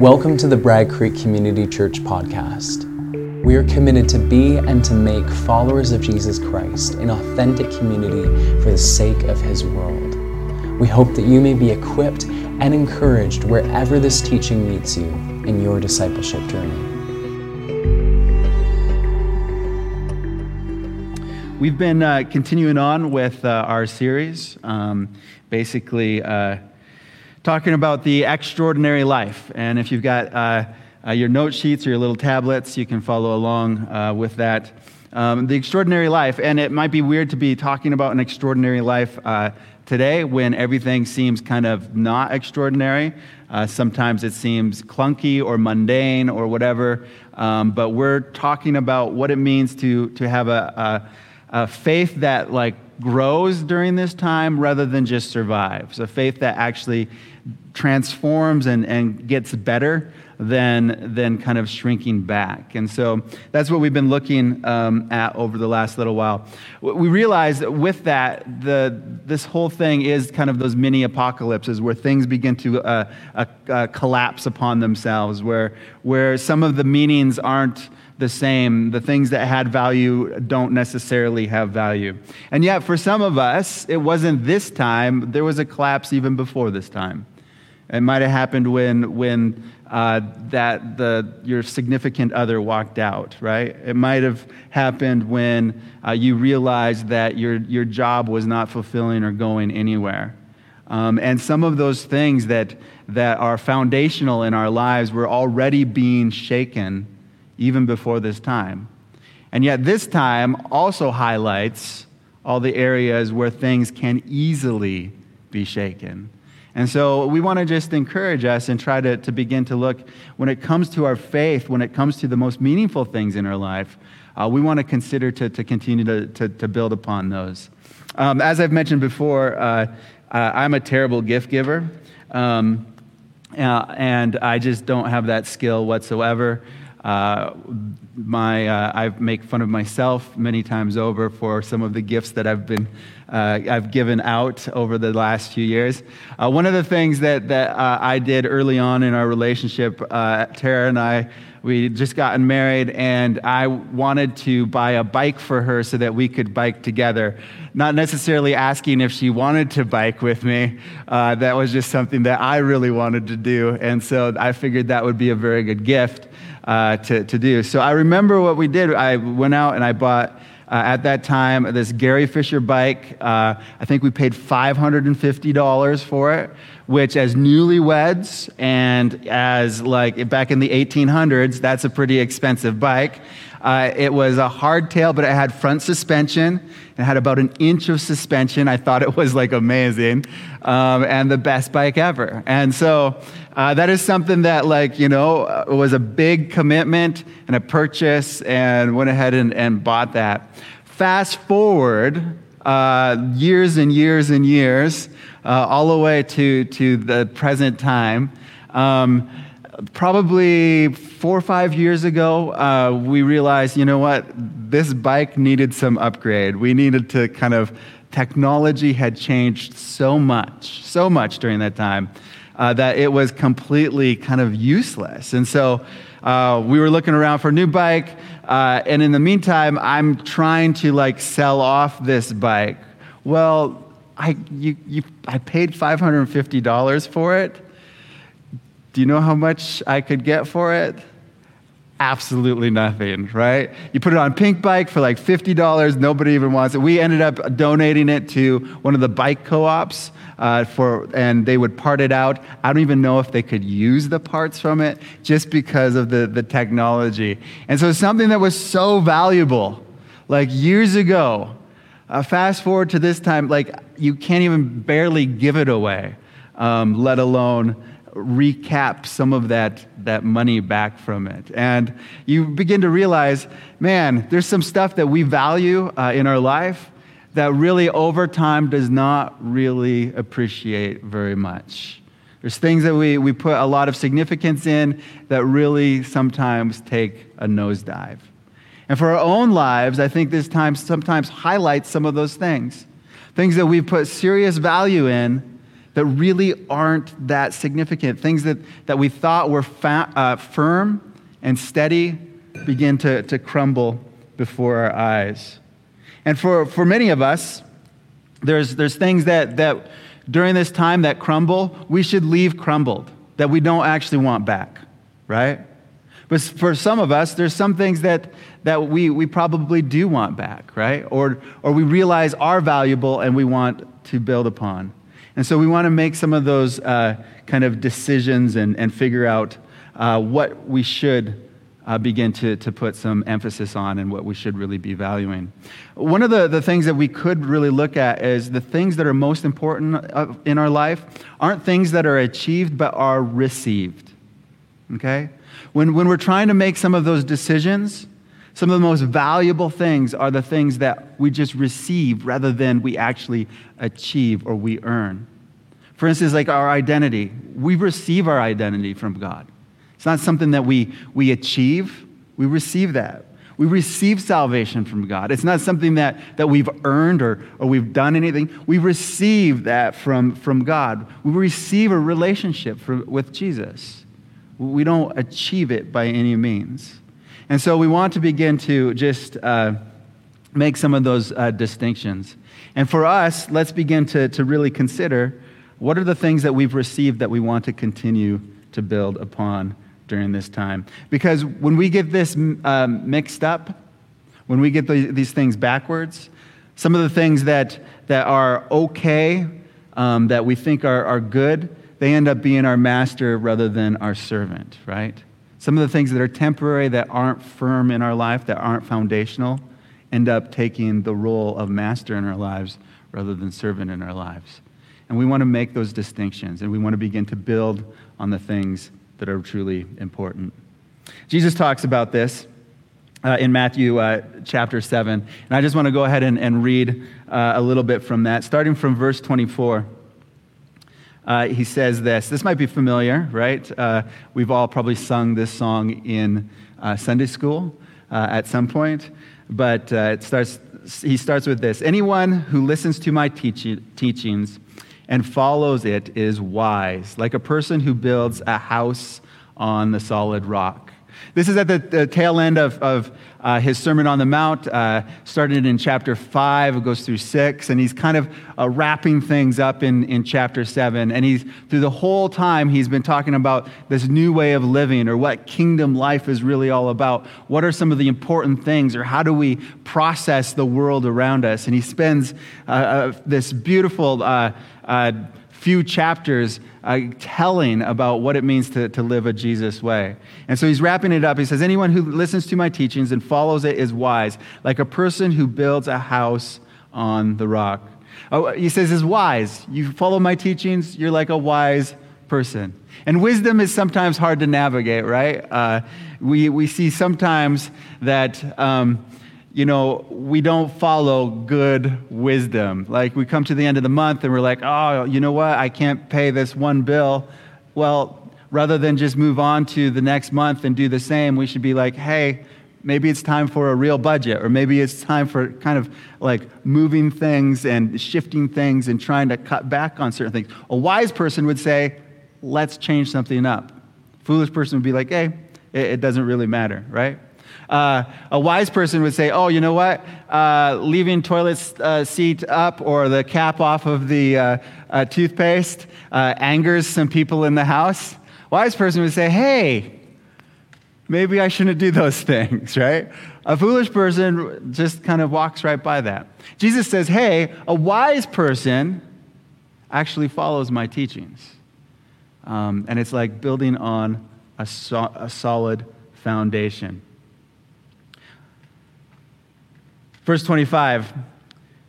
Welcome to the Bragg Creek Community Church podcast. We are committed to be and to make followers of Jesus Christ an authentic community for the sake of His world. We hope that you may be equipped and encouraged wherever this teaching meets you in your discipleship journey. We've been uh, continuing on with uh, our series, um, basically uh, talking about the extraordinary life. And if you've got uh, uh, your note sheets or your little tablets, you can follow along uh, with that. Um, the extraordinary life. And it might be weird to be talking about an extraordinary life today when everything seems kind of not extraordinary. sometimes it seems clunky or mundane or whatever. Um, but we're talking about what it means to, to have a, a a faith that like grows during this time rather than just survives a faith that actually transforms and, and gets better than, than kind of shrinking back. And so that's what we've been looking um, at over the last little while. We realize that with that, the, this whole thing is kind of those mini apocalypses where things begin to uh, uh, uh, collapse upon themselves, where, where some of the meanings aren't the same. The things that had value don't necessarily have value. And yet, for some of us, it wasn't this time. There was a collapse even before this time. It might have happened when, when uh, that the, your significant other walked out, right? It might have happened when uh, you realized that your, your job was not fulfilling or going anywhere. Um, and some of those things that, that are foundational in our lives were already being shaken even before this time. And yet, this time also highlights all the areas where things can easily be shaken. And so we want to just encourage us and try to, to begin to look when it comes to our faith, when it comes to the most meaningful things in our life, uh, we want to consider to, to continue to, to, to build upon those. Um, as I've mentioned before, uh, uh, I'm a terrible gift giver. Um, uh, and I just don't have that skill whatsoever. Uh, my, uh, I make fun of myself many times over for some of the gifts that I've been uh, I've given out over the last few years. Uh, one of the things that that uh, I did early on in our relationship, uh, Tara and I, we just gotten married, and I wanted to buy a bike for her so that we could bike together. Not necessarily asking if she wanted to bike with me. that was just something that I really wanted to do, and so I figured that would be a very good gift uh, to, to do. So I remember what we did. I went out and I bought, uh, at that time, this Gary Fisher bike. Uh, I think we paid $550 for it, which, as newlyweds and as like back in the 1800s, that's a pretty expensive bike. Uh, it was a hardtail, but it had front suspension. It had about an inch of suspension. I thought it was like amazing um, and the best bike ever. And so uh, that is something that, like, you know, uh, was a big commitment and a purchase and went ahead and, and bought that. Fast forward uh, years and years and years, uh, all the way to, to the present time. Um, probably four or five years ago, uh, we realized, you know what, this bike needed some upgrade. We needed to kind of, technology had changed so much, so much during that time uh, that it was completely kind of useless. And so uh, we were looking around for a new bike. Uh, and in the meantime, I'm trying to like sell off this bike. Well, I, you, you, I paid $550 for it do you know how much I could get for it? Absolutely nothing, right? You put it on Pinkbike for like $50, nobody even wants it. We ended up donating it to one of the bike co ops. Uh, for, and they would part it out. I don't even know if they could use the parts from it just because of the, the technology. And so something that was so valuable, like years ago, uh, fast forward to this time, like you can't even barely give it away, um, let alone recap some of that, that money back from it. And you begin to realize, man, there's some stuff that we value uh, in our life that really over time does not really appreciate very much. There's things that we, we put a lot of significance in that really sometimes take a nosedive. And for our own lives, I think this time sometimes highlights some of those things. Things that we've put serious value in that really aren't that significant. Things that, that we thought were fa- uh, firm and steady begin to, to crumble before our eyes. And for, for many of us, there's, there's things that, that during this time that crumble, we should leave crumbled, that we don't actually want back, right? But for some of us, there's some things that, that we, we probably do want back, right? Or, or we realize are valuable and we want to build upon. And so we want to make some of those uh, kind of decisions and, and figure out uh, what we should uh, begin to, to put some emphasis on and what we should really be valuing. One of the, the things that we could really look at is the things that are most important uh, in our life aren't things that are achieved but are received. Okay? When, when we're trying to make some of those decisions, some of the most valuable things are the things that we just receive rather than we actually achieve or we earn. For instance, like our identity. We receive our identity from God. It's not something that we, we achieve, we receive that. We receive salvation from God. It's not something that, that we've earned or, or we've done anything. We receive that from, from God. We receive a relationship for, with Jesus. We don't achieve it by any means. And so we want to begin to just uh, make some of those uh, distinctions. And for us, let's begin to, to really consider what are the things that we've received that we want to continue to build upon during this time. Because when we get this um, mixed up, when we get the, these things backwards, some of the things that, that are okay, um, that we think are, are good, they end up being our master rather than our servant, right? Some of the things that are temporary, that aren't firm in our life, that aren't foundational, end up taking the role of master in our lives rather than servant in our lives. And we want to make those distinctions, and we want to begin to build on the things that are truly important. Jesus talks about this uh, in Matthew uh, chapter 7. And I just want to go ahead and, and read uh, a little bit from that, starting from verse 24. Uh, he says this. This might be familiar, right? Uh, we've all probably sung this song in uh, Sunday school at some point. But it starts, he starts with this Anyone who listens to my teach- teachings and follows it is wise, like a person who builds a house on the solid rock. This is at the, the tail end of, of uh, his Sermon on the Mount, uh, started in chapter 5, it goes through 6, and he's kind of uh, wrapping things up in, in chapter 7. And he's, through the whole time, he's been talking about this new way of living or what kingdom life is really all about. What are some of the important things, or how do we process the world around us? And he spends uh, uh, this beautiful uh, few chapters uh, telling about what it means to, to live a Jesus way. And so he's wrapping it up. He says, Anyone who listens to my teachings and follows it is wise, like a person who builds a house on the rock. Oh, he says, is wise. You follow my teachings, you're like a wise person. And wisdom is sometimes hard to navigate, right? Uh, we, we see sometimes that. Um, you know, we don't follow good wisdom. Like we come to the end of the month and we're like, oh, you know what? I can't pay this one bill. Well, rather than just move on to the next month and do the same, we should be like, hey, maybe it's time for a real budget, or maybe it's time for kind of like moving things and shifting things and trying to cut back on certain things. A wise person would say, let's change something up. Foolish person would be like, hey, it, doesn't really matter, right? Uh, a wise person would say, oh, you know what? Uh, leaving toilet uh, seat up or the cap off of the uh, uh, toothpaste uh, angers some people in the house. Wise person would say, hey, maybe I shouldn't do those things, right? A foolish person just kind of walks right by that. Jesus says, hey, a wise person actually follows my teachings. Um, and it's like building on a, so- a solid foundation. Verse 25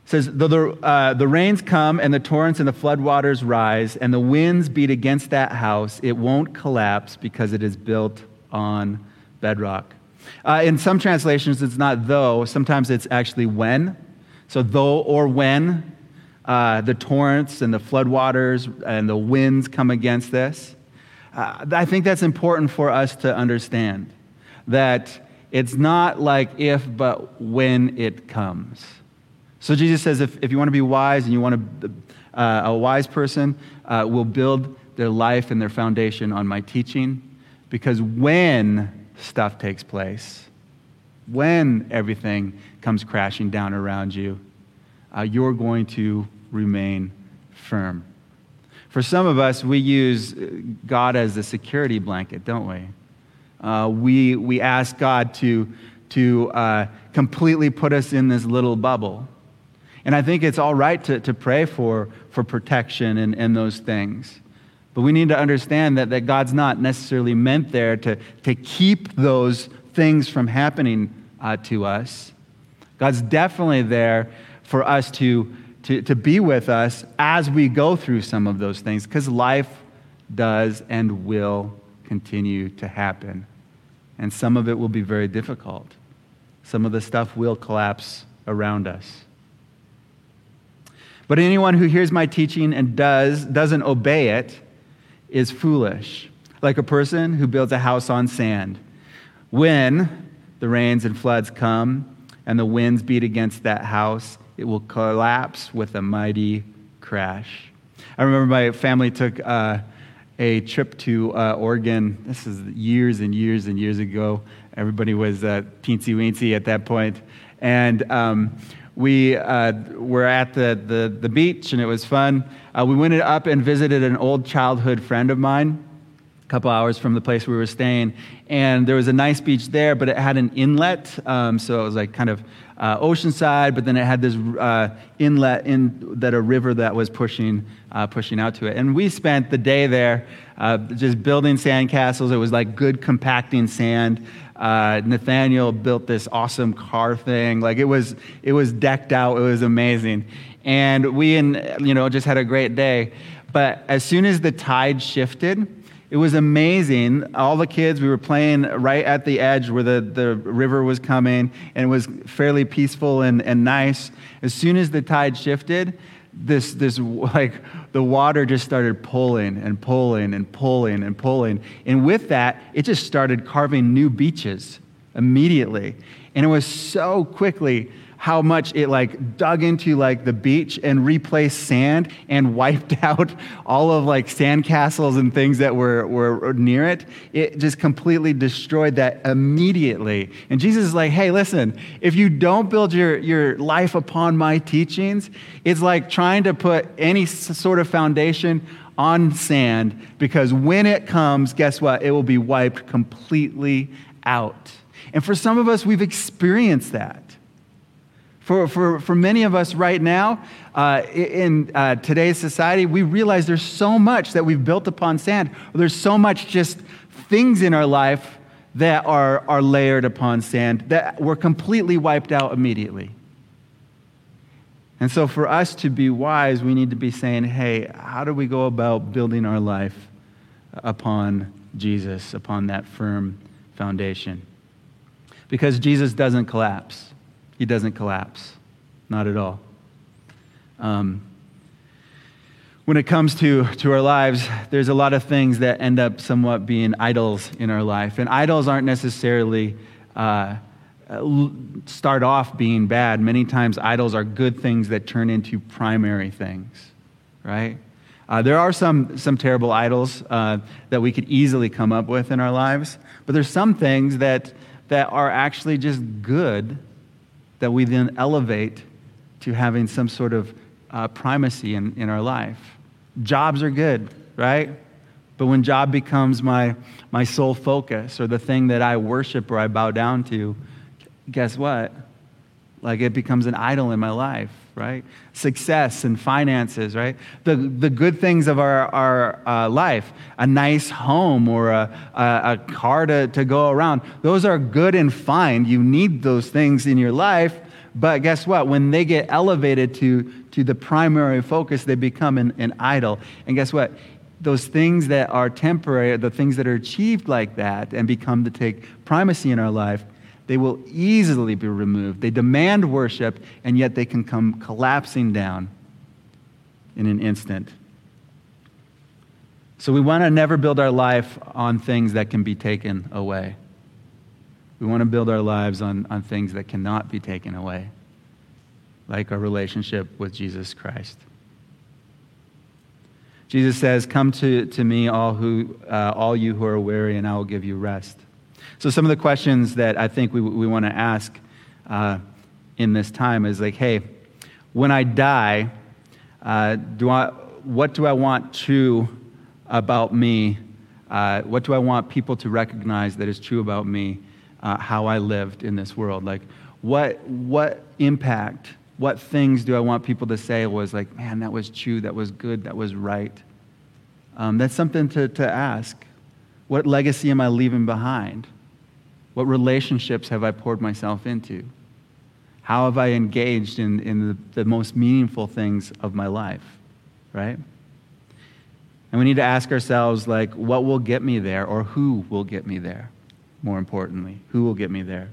says, Though the, uh, the rains come and the torrents and the floodwaters rise and the winds beat against that house, it won't collapse because it is built on bedrock. Uh, in some translations, it's not though, sometimes it's actually when. So, though or when uh, the torrents and the floodwaters and the winds come against this. Uh, I think that's important for us to understand that it's not like if, but when it comes. So Jesus says if, if you want to be wise and you want to, uh, a wise person uh, will build their life and their foundation on my teaching because when stuff takes place, when everything comes crashing down around you, uh, you're going to remain firm. For some of us, we use God as a security blanket, don't we? Uh, we, we ask God to, to uh, completely put us in this little bubble. And I think it's all right to, to pray for, for protection and, and those things. But we need to understand that, that God's not necessarily meant there to, to keep those things from happening uh, to us. God's definitely there for us to, to, to be with us as we go through some of those things, because life does and will continue to happen. And some of it will be very difficult. Some of the stuff will collapse around us. But anyone who hears my teaching and does, doesn't obey it is foolish, like a person who builds a house on sand. When the rains and floods come and the winds beat against that house, it will collapse with a mighty crash. I remember my family took uh, a trip to uh, Oregon. This is years and years and years ago. Everybody was uh, teensy weensy at that point. And um, we uh, were at the, the, the, beach and it was fun. Uh, we went up and visited an old childhood friend of mine, a couple hours from the place we were staying. And there was a nice beach there, but it had an inlet. Um, so it was like kind of uh, oceanside, but then it had this uh, inlet in that a river that was pushing, uh, pushing out to it. And we spent the day there uh, just building sandcastles. It was like good compacting sand. Uh, Nathaniel built this awesome car thing. Like it was, it was decked out. It was amazing. And we, in, you know, just had a great day. But as soon as the tide shifted, it was amazing. All the kids, we were playing right at the edge where the, the river was coming, and it was fairly peaceful and, and nice. As soon as the tide shifted, this, this like the water just started pulling and pulling and pulling and pulling. And with that, it just started carving new beaches immediately. And it was so quickly how much it like dug into like the beach and replaced sand and wiped out all of like sandcastles and things that were, were near it. It just completely destroyed that immediately. And Jesus is like, hey, listen, if you don't build your, your life upon my teachings, it's like trying to put any sort of foundation on sand because when it comes, guess what? It will be wiped completely out. And for some of us, we've experienced that. For, for, for many of us right now, uh, in uh, today's society, we realize there's so much that we've built upon sand. There's so much just things in our life that are, are layered upon sand that were completely wiped out immediately. And so, for us to be wise, we need to be saying, hey, how do we go about building our life upon Jesus, upon that firm foundation? Because Jesus doesn't collapse he doesn't collapse. Not at all. Um, when it comes to, to our lives, there's a lot of things that end up somewhat being idols in our life. And idols aren't necessarily uh, start off being bad. Many times, idols are good things that turn into primary things, right? Uh, there are some, some terrible idols uh, that we could easily come up with in our lives, but there's some things that, that are actually just good that we then elevate to having some sort of uh, primacy in, in our life. Jobs are good, right? But when job becomes my, my sole focus or the thing that I worship or I bow down to, guess what? Like it becomes an idol in my life, right? Success and finances, right? The, the good things of our, our uh, life, a nice home or a, a, a car to, to go around, those are good and fine. You need those things in your life. But guess what? When they get elevated to, to the primary focus, they become an, an idol. And guess what? Those things that are temporary, the things that are achieved like that and become to take primacy in our life, they will easily be removed. They demand worship, and yet they can come collapsing down in an instant. So we want to never build our life on things that can be taken away. We want to build our lives on, on things that cannot be taken away. like our relationship with Jesus Christ. Jesus says, Come to, to me, all, who, uh, all you who are weary, and I will give you rest. So, some of the questions that I think we, we want to ask uh, in this time is like, hey, when I die, uh, do I, what do I want true about me? Uh, what do I want people to recognize that is true about me, uh, how I lived in this world? Like, what, what impact what things do I want people to say was like, man, that was true, that was good, that was right? Um, that's something to, to ask. What legacy am I leaving behind? What relationships have I poured myself into? How have I engaged in, in the, the most meaningful things of my life, right? And we need to ask ourselves, like, what will get me there, or who will get me there, more importantly? Who will get me there?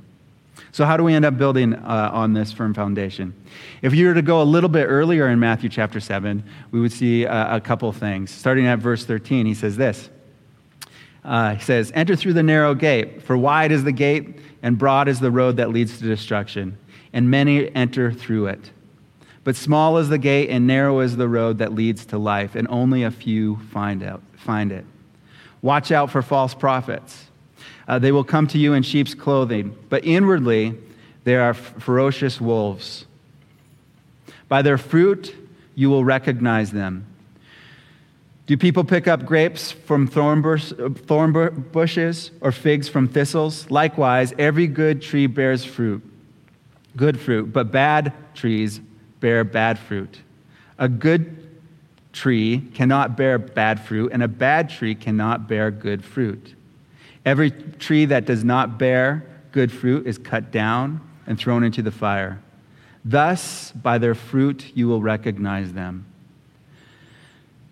So, how do we end up building uh, on this firm foundation? If you were to go a little bit earlier in Matthew chapter 7, we would see a, a couple things. Starting at verse 13, he says this uh, He says, Enter through the narrow gate, for wide is the gate, and broad is the road that leads to destruction, and many enter through it. But small is the gate, and narrow is the road that leads to life, and only a few find, out, find it. Watch out for false prophets uh, they will come to you in sheep's clothing, but inwardly they are ferocious wolves. By their fruit you will recognize them. Do people pick up grapes from thorn, thorn bushes or figs from thistles? Likewise, every good tree bears fruit, good fruit, but bad trees bear bad fruit. A good tree cannot bear bad fruit, and a bad tree cannot bear good fruit. Every tree that does not bear good fruit is cut down and thrown into the fire. Thus, by their fruit, you will recognize them.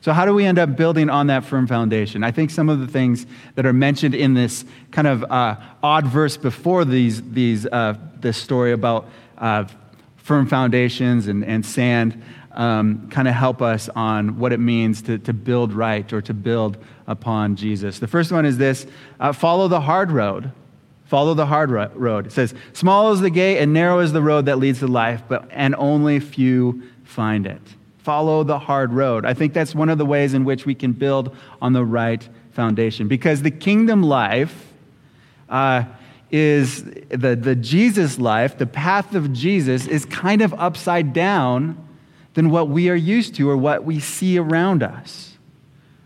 So, how do we end up building on that firm foundation? I think some of the things that are mentioned in this kind of uh, odd verse before these, these, uh, this story about uh, firm foundations and, and sand um, kind of help us on what it means to, to build right or to build upon Jesus. The first one is this uh, follow the hard road. Follow the hard road. It says, Small is the gate and narrow is the road that leads to life, but, and only few find it. Follow the hard road. I think that's one of the ways in which we can build on the right foundation because the kingdom life uh, is the, the Jesus life, the path of Jesus is kind of upside down than what we are used to or what we see around us,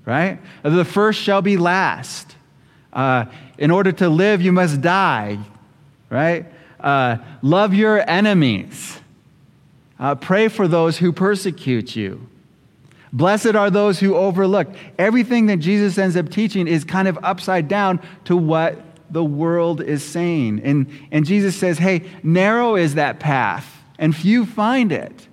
right? The first shall be last. Uh, in order to live, you must die, right? Uh, love your enemies. Uh, pray for those who persecute you. Blessed are those who overlook. Everything that Jesus ends up teaching is kind of upside down to what the world is saying. And, and Jesus says, hey, narrow is that path, and few find it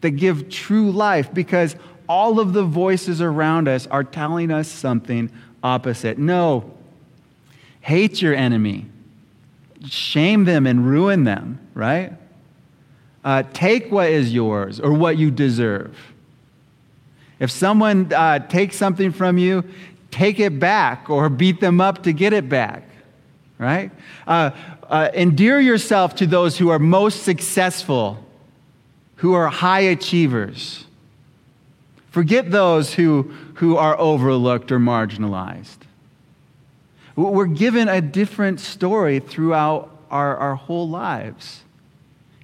that give true life because all of the voices around us are telling us something opposite. No, hate your enemy, shame them and ruin them, right? Uh, take what is yours or what you deserve. If someone uh, takes something from you, take it back or beat them up to get it back, right? Uh, uh, endear yourself to those who are most successful, who are high achievers. Forget those who, who are overlooked or marginalized. We're given a different story throughout our, our whole lives.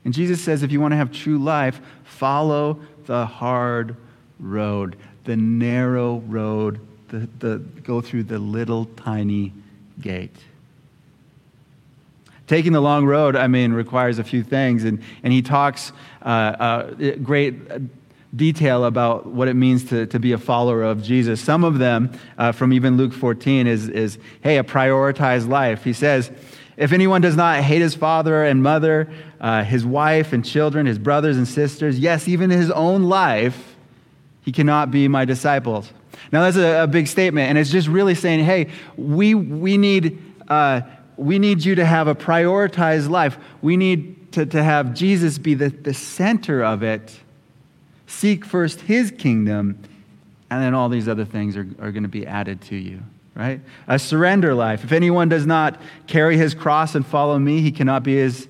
And Jesus says, if you want to have true life, follow the hard road, the narrow road, the, the, go through the little tiny gate. Taking the long road, I mean, requires a few things. And, and he talks uh, uh, great detail about what it means to, to be a follower of Jesus. Some of them, uh, from even Luke 14, is, is hey, a prioritized life. He says, if anyone does not hate his father and mother, uh, his wife and children, his brothers and sisters, yes, even his own life, he cannot be my disciples. Now, that's a, a big statement, and it's just really saying, hey, we, we, need, uh, we need you to have a prioritized life. We need to, to have Jesus be the, the center of it. Seek first his kingdom, and then all these other things are, are going to be added to you, right? A surrender life. If anyone does not carry his cross and follow me, he cannot be his,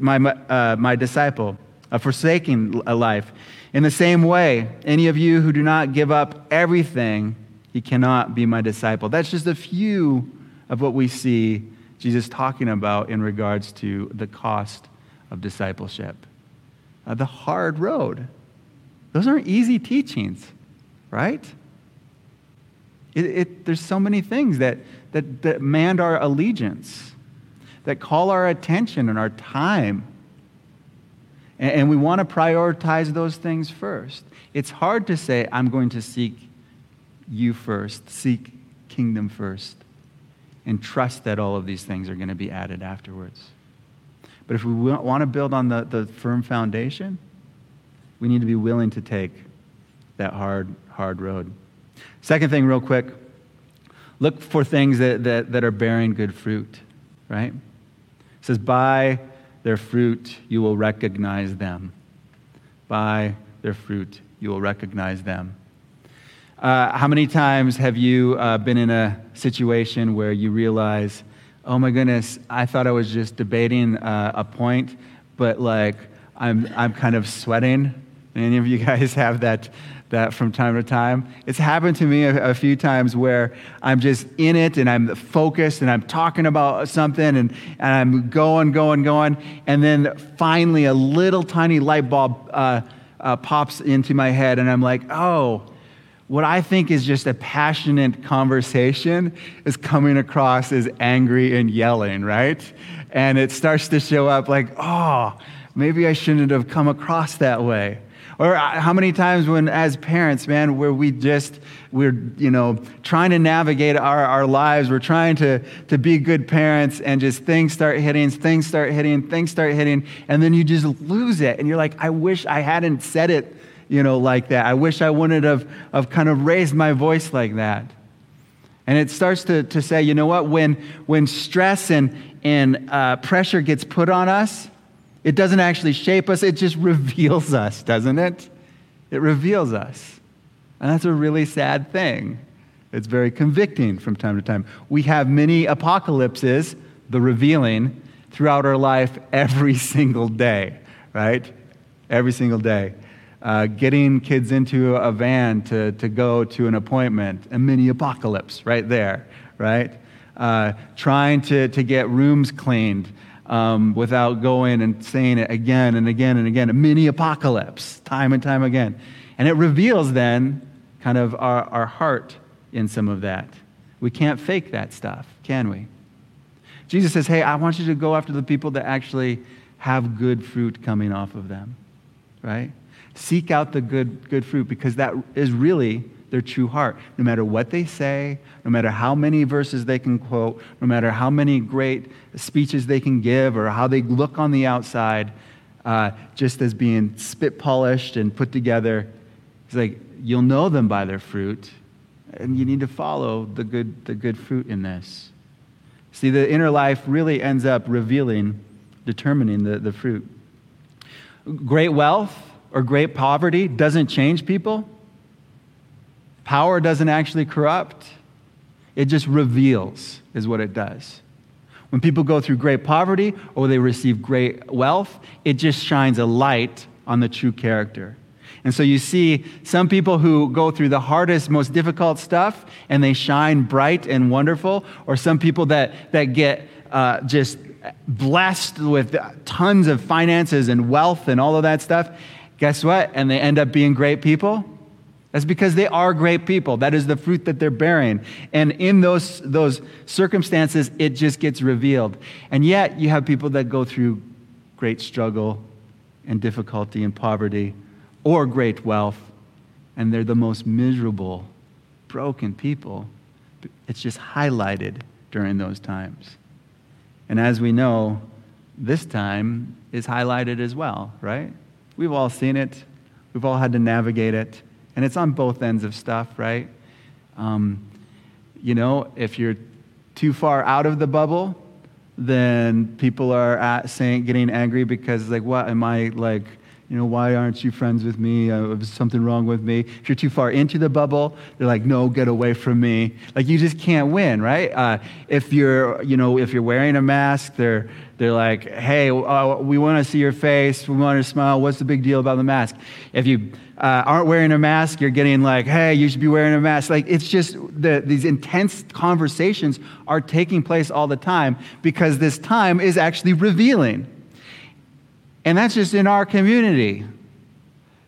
my, uh, my disciple. A forsaking a life. In the same way, any of you who do not give up everything, he cannot be my disciple. That's just a few of what we see Jesus talking about in regards to the cost of discipleship. Uh, the hard road. Those aren't easy teachings, right? It, it, there's so many things that, that, demand our allegiance, that call our attention and our time and, and we want to prioritize those things first. It's hard to say, I'm going to seek you first, seek kingdom first, and trust that all of these things are going to be added afterwards. But if we want to build on the, the firm foundation, we need to be willing to take that hard, hard road. Second thing, real quick look for things that, that, that are bearing good fruit, right? It says, By their fruit you will recognize them. By their fruit you will recognize them. Uh, how many times have you uh, been in a situation where you realize, oh my goodness, I thought I was just debating uh, a point, but like I'm, I'm kind of sweating? Any of you guys have that, that from time to time. It's happened to me a, a, few times where I'm just in it and I'm focused and I'm talking about something and, and I'm going, going, going. And then finally, a little tiny light bulb uh, uh, pops into my head, and I'm like, oh, what I think is just a passionate conversation is coming across as angry and yelling, right? And it starts to show up like, oh, maybe I shouldn't have come across that way. Or uh, how many times when, as parents, man, where we just, we're, you know, trying to navigate our, our lives, we're trying to, to be good parents, and just things start hitting, things start hitting, things start hitting, and then you just lose it. And you're like, I wish I hadn't said it, you know, like that. I wish I wouldn't have, have kind of raised my voice like that. And it starts to, to say, you know what, when, when stress and, and uh, pressure gets put on us, it doesn't actually shape us, it just reveals us, doesn't it? It reveals us. And that's a really sad thing. It's very convicting from time to time. We have many apocalypses, the revealing, throughout our life every single day, right? Every single day. Uh, getting kids into a van to, to go to an appointment, a mini apocalypse right there, right? Uh, trying to, to get rooms cleaned, um, without going and saying it again and again and again. A mini apocalypse, time and time again. And it reveals then kind of our, our heart in some of that. We can't fake that stuff, can we? Jesus says, Hey, I want you to go after the people that actually have good fruit coming off of them, right? Seek out the good, good fruit because that is really their true heart. No matter what they say, no matter how many verses they can quote, no matter how many great speeches they can give, or how they look on the outside, uh, just as being spit polished and put together, it's like you'll know them by their fruit, and you need to follow the good, the good fruit in this. See, the inner life really ends up revealing, determining the, the fruit. Great wealth or great poverty doesn't change people. Power doesn't actually corrupt, it just reveals, is what it does. When people go through great poverty or they receive great wealth, it just shines a light on the true character. And so you see some people who go through the hardest, most difficult stuff and they shine bright and wonderful, or some people that, that get uh, just blessed with tons of finances and wealth and all of that stuff. Guess what? And they end up being great people. That's because they are great people. That is the fruit that they're bearing. And in those, those circumstances, it just gets revealed. And yet, you have people that go through great struggle and difficulty and poverty or great wealth, and they're the most miserable, broken people. It's just highlighted during those times. And as we know, this time is highlighted as well, right? We've all seen it, we've all had to navigate it And it's on both ends of stuff, right? Um, you know, if you're too far out of the bubble, then people are at saying, getting angry because, like, what am I like? You know, why aren't you friends with me? Uh, is something wrong with me? If you're too far into the bubble, they're like, no, get away from me. Like, you just can't win, right? Uh, if you're, you know, if you're wearing a mask, they're, they're like, hey, uh, we want to see your face. We want to smile. What's the big deal about the mask? If you uh, aren't wearing a mask, you're getting like, hey, you should be wearing a mask. Like, it's just the, these intense conversations are taking place all the time because this time is actually revealing. And that's just in our community.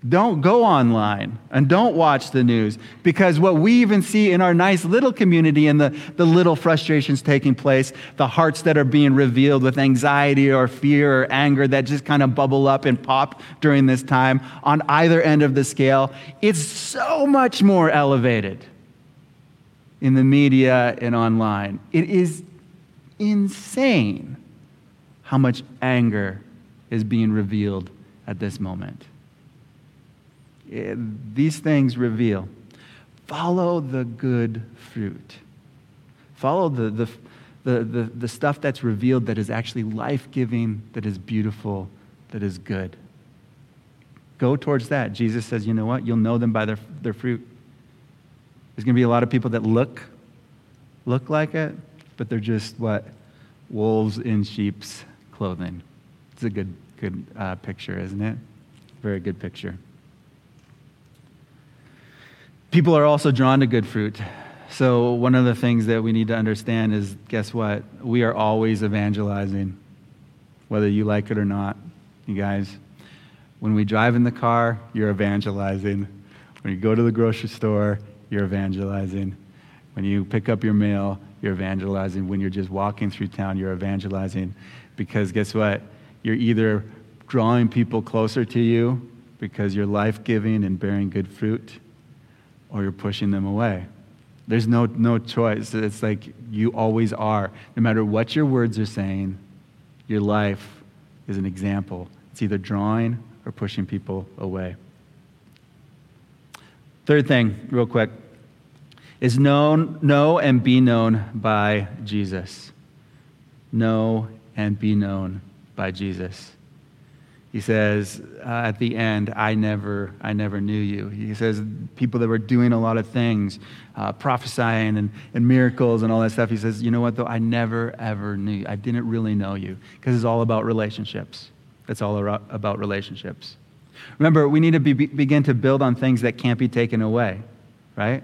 Don't go online and don't watch the news because what we even see in our nice little community and the, the little frustrations taking place, the hearts that are being revealed with anxiety or fear or anger that just kind of bubble up and pop during this time on either end of the scale, it's so much more elevated in the media and online. It is insane how much anger is being revealed at this moment. Eh, these things reveal. Follow the good fruit. Follow the, the, the, the, the stuff that's revealed that is actually life giving, that is beautiful, that is good. Go towards that. Jesus says, you know what? You'll know them by their, their fruit. There's going to be a lot of people that look, look like it, but they're just what? Wolves in sheep's clothing. It's a good, good uh, picture, isn't it? Very good picture. People are also drawn to good fruit. So, one of the things that we need to understand is guess what? We are always evangelizing, whether you like it or not, you guys. When we drive in the car, you're evangelizing. When you go to the grocery store, you're evangelizing. When you pick up your mail, you're evangelizing. When you're just walking through town, you're evangelizing. Because guess what? You're either drawing people closer to you because you're life giving and bearing good fruit or you're pushing them away. There's no, no choice. It's like you always are. No matter what your words are saying, your life is an example. It's either drawing or pushing people away. Third thing, real quick, is known, know and be known by Jesus. Know and be known by Jesus. He says uh, at the end, I never, I never knew you. He says people that were doing a lot of things, uh, prophesying and, and miracles and all that stuff. He says, you know what, though? I never, ever knew you. I didn't really know you because it's all about relationships. It's all about relationships. Remember, we need to be, begin to build on things that can't be taken away, right?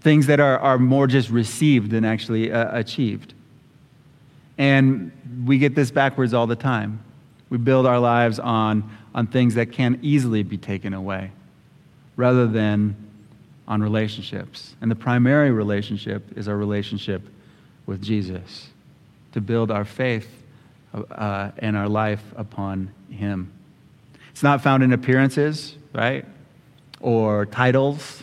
Things that are, are more just received than actually uh, achieved. And we get this backwards all the time. We build our lives on, on things that can easily be taken away rather than on relationships. And the primary relationship is our relationship with Jesus, to build our faith uh, and our life upon Him. It's not found in appearances, right? Or titles.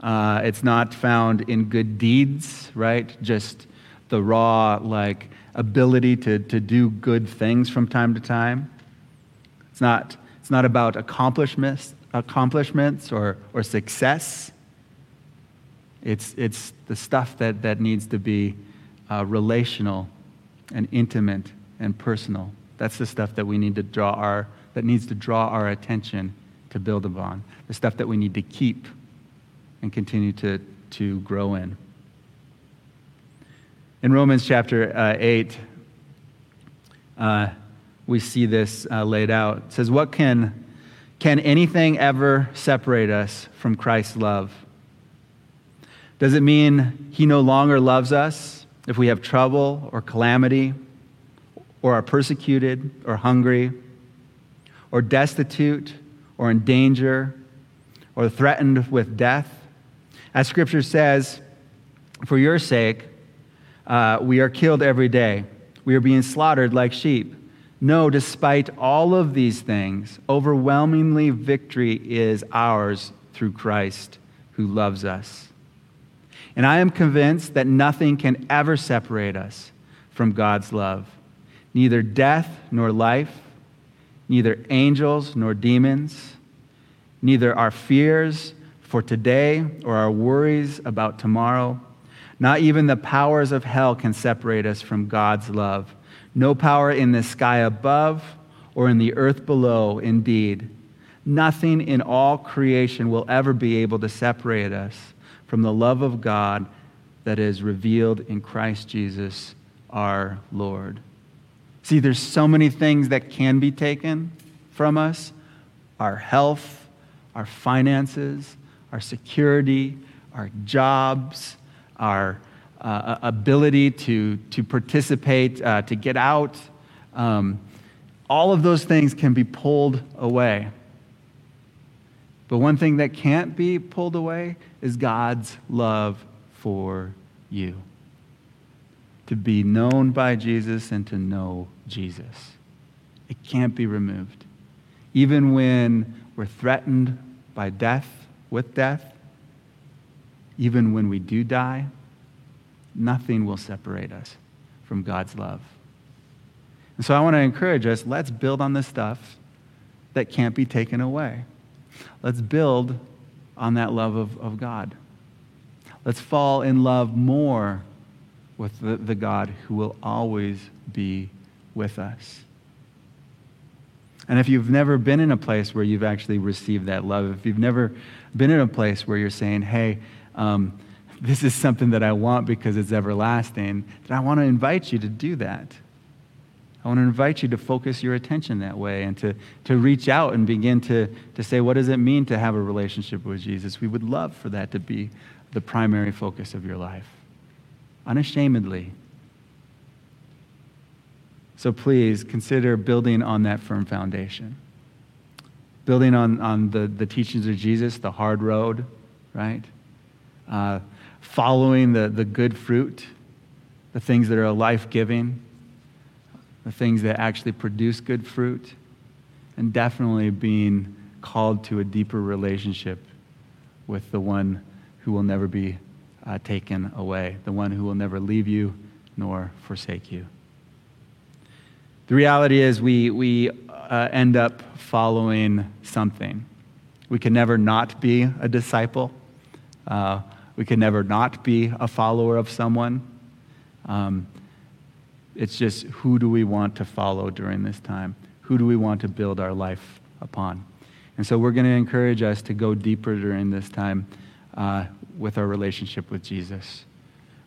Uh, it's not found in good deeds, right? Just the raw, like, ability to, to do good things from time to time. It's not, it's not about accomplishments, accomplishments or, or success. It's, it's the stuff that, that needs to be uh, relational and intimate and personal. That's the stuff that we need to draw our, that needs to draw our attention to build upon. The stuff that we need to keep and continue to, to grow in. In Romans chapter uh, 8, uh, we see this uh, laid out. It says, What can, can anything ever separate us from Christ's love? Does it mean he no longer loves us if we have trouble or calamity, or are persecuted, or hungry, or destitute, or in danger, or threatened with death? As scripture says, for your sake, uh, we are killed every day. We are being slaughtered like sheep. No, despite all of these things, overwhelmingly victory is ours through Christ who loves us. And I am convinced that nothing can ever separate us from God's love. Neither death nor life, neither angels nor demons, neither our fears for today or our worries about tomorrow. Not even the powers of hell can separate us from God's love. No power in the sky above or in the earth below, indeed. Nothing in all creation will ever be able to separate us from the love of God that is revealed in Christ Jesus our Lord. See, there's so many things that can be taken from us our health, our finances, our security, our jobs, our uh, ability to, to participate, uh, to get out. Um, all of those things can be pulled away. But one thing that can't be pulled away is God's love for you. To be known by Jesus and to know Jesus. It can't be removed. Even when we're threatened by death, with death, even when we do die, nothing will separate us from God's love. And so I want to encourage us let's build on the stuff that can't be taken away. Let's build on that love of, of God. Let's fall in love more with the, the God who will always be with us. And if you've never been in a place where you've actually received that love, if you've never been in a place where you're saying, hey, um, this is something that I want because it's everlasting, then I want to invite you to do that. I want to invite you to focus your attention that way and to, to reach out and begin to, to say, what does it mean to have a relationship with Jesus? We would love for that to be the primary focus of your life, unashamedly. So please consider building on that firm foundation. Building on, on the, the teachings of Jesus, the hard road, right? Uh, following the, the good fruit, the things that are life giving the things that actually produce good fruit, and definitely being called to a deeper relationship with the one who will never be uh, taken away, the one who will never leave you nor forsake you. The reality is, we, we uh, end up following something. We can never not be a disciple. Uh, we can never not be a follower of someone. Um, it's just who do we want to follow during this time? Who do we want to build our life upon? And so we're going to encourage us to go deeper during this time uh, with our relationship with Jesus.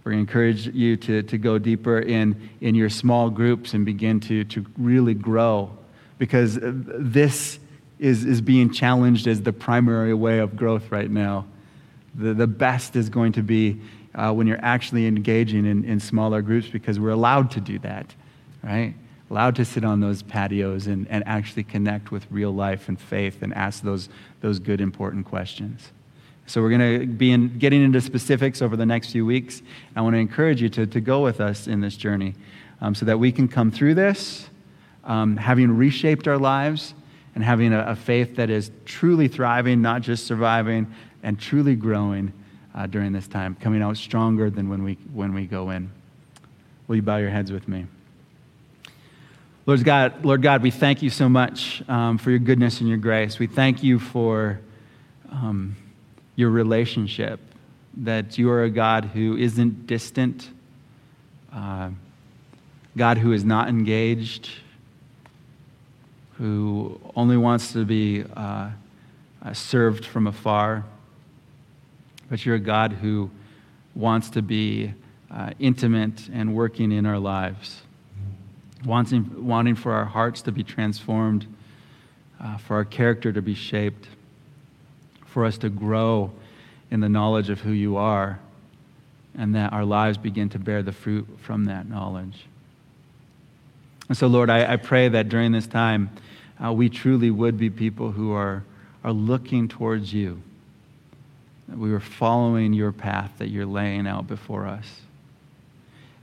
We're going to encourage you to, to go deeper in, in your small groups and begin to, to really grow because this is, is being challenged as the primary way of growth right now. The, the best is going to be uh, when you're actually engaging in, in smaller groups because we're allowed to do that, right? Allowed to sit on those patios and, and actually connect with real life and faith and ask those, those good, important questions. So we're going to be in, getting into specifics over the next few weeks. I want to encourage you to, to go with us in this journey um, so that we can come through this um, having reshaped our lives and having a, a faith that is truly thriving, not just surviving, and truly growing uh, during this time, coming out stronger than when we, when we go in. Will you bow your heads with me? Lord God, Lord God, we thank you so much um, for your goodness and your grace. We thank you for um, your relationship, that you are a God who isn't distant, uh, God who is not engaged, who only wants to be uh, uh served from afar but you're a God who wants to be uh, intimate and working in our lives, wanting, wanting for our hearts to be transformed, uh, for our character to be shaped, for us to grow in the knowledge of who you are, and that our lives begin to bear the fruit from that knowledge. And so, Lord, I, I pray that during this time, uh, we truly would be people who are, are looking towards you that we were following your path that you're laying out before us.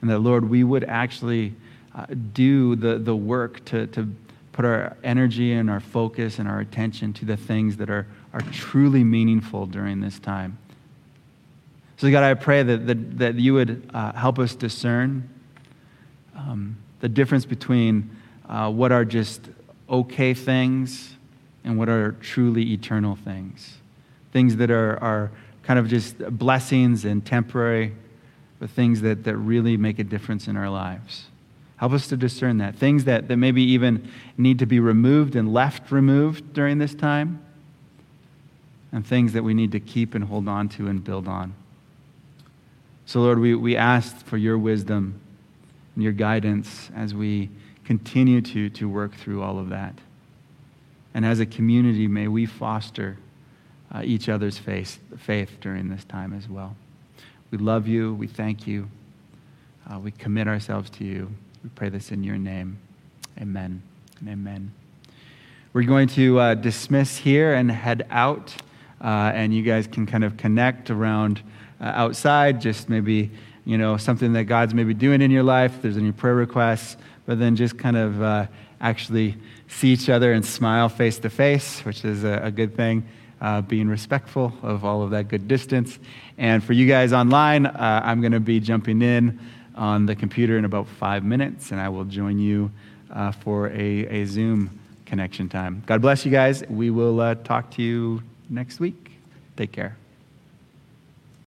And that, Lord, we would actually uh, do the, the work to, to put our energy and our focus and our attention to the things that are, are truly meaningful during this time. So, God, I pray that, that, that you would uh, help us discern um, the difference between uh, what are just okay things and what are truly eternal things. Things that are, are kind of just blessings and temporary, but things that, that really make a difference in our lives. Help us to discern that. Things that, that maybe even need to be removed and left removed during this time, and things that we need to keep and hold on to and build on. So, Lord, we, we ask for your wisdom and your guidance as we continue to, to work through all of that. And as a community, may we foster uh, each other's faith, faith during this time as well. We love you. We thank you. Uh, we commit ourselves to you. We pray this in your name. Amen and amen. We're going to uh, dismiss here and head out, uh, and you guys can kind of connect around uh, outside, just maybe, you know, something that God's maybe doing in your life. There's any prayer requests, but then just kind of uh, actually see each other and smile face to face, which is a, a good thing. Uh, being respectful of all of that good distance. And for you guys online, uh, I'm going to be jumping in on the computer in about five minutes, and I will join you uh, for a, a Zoom connection time. God bless you guys. We will uh, talk to you next week. Take care.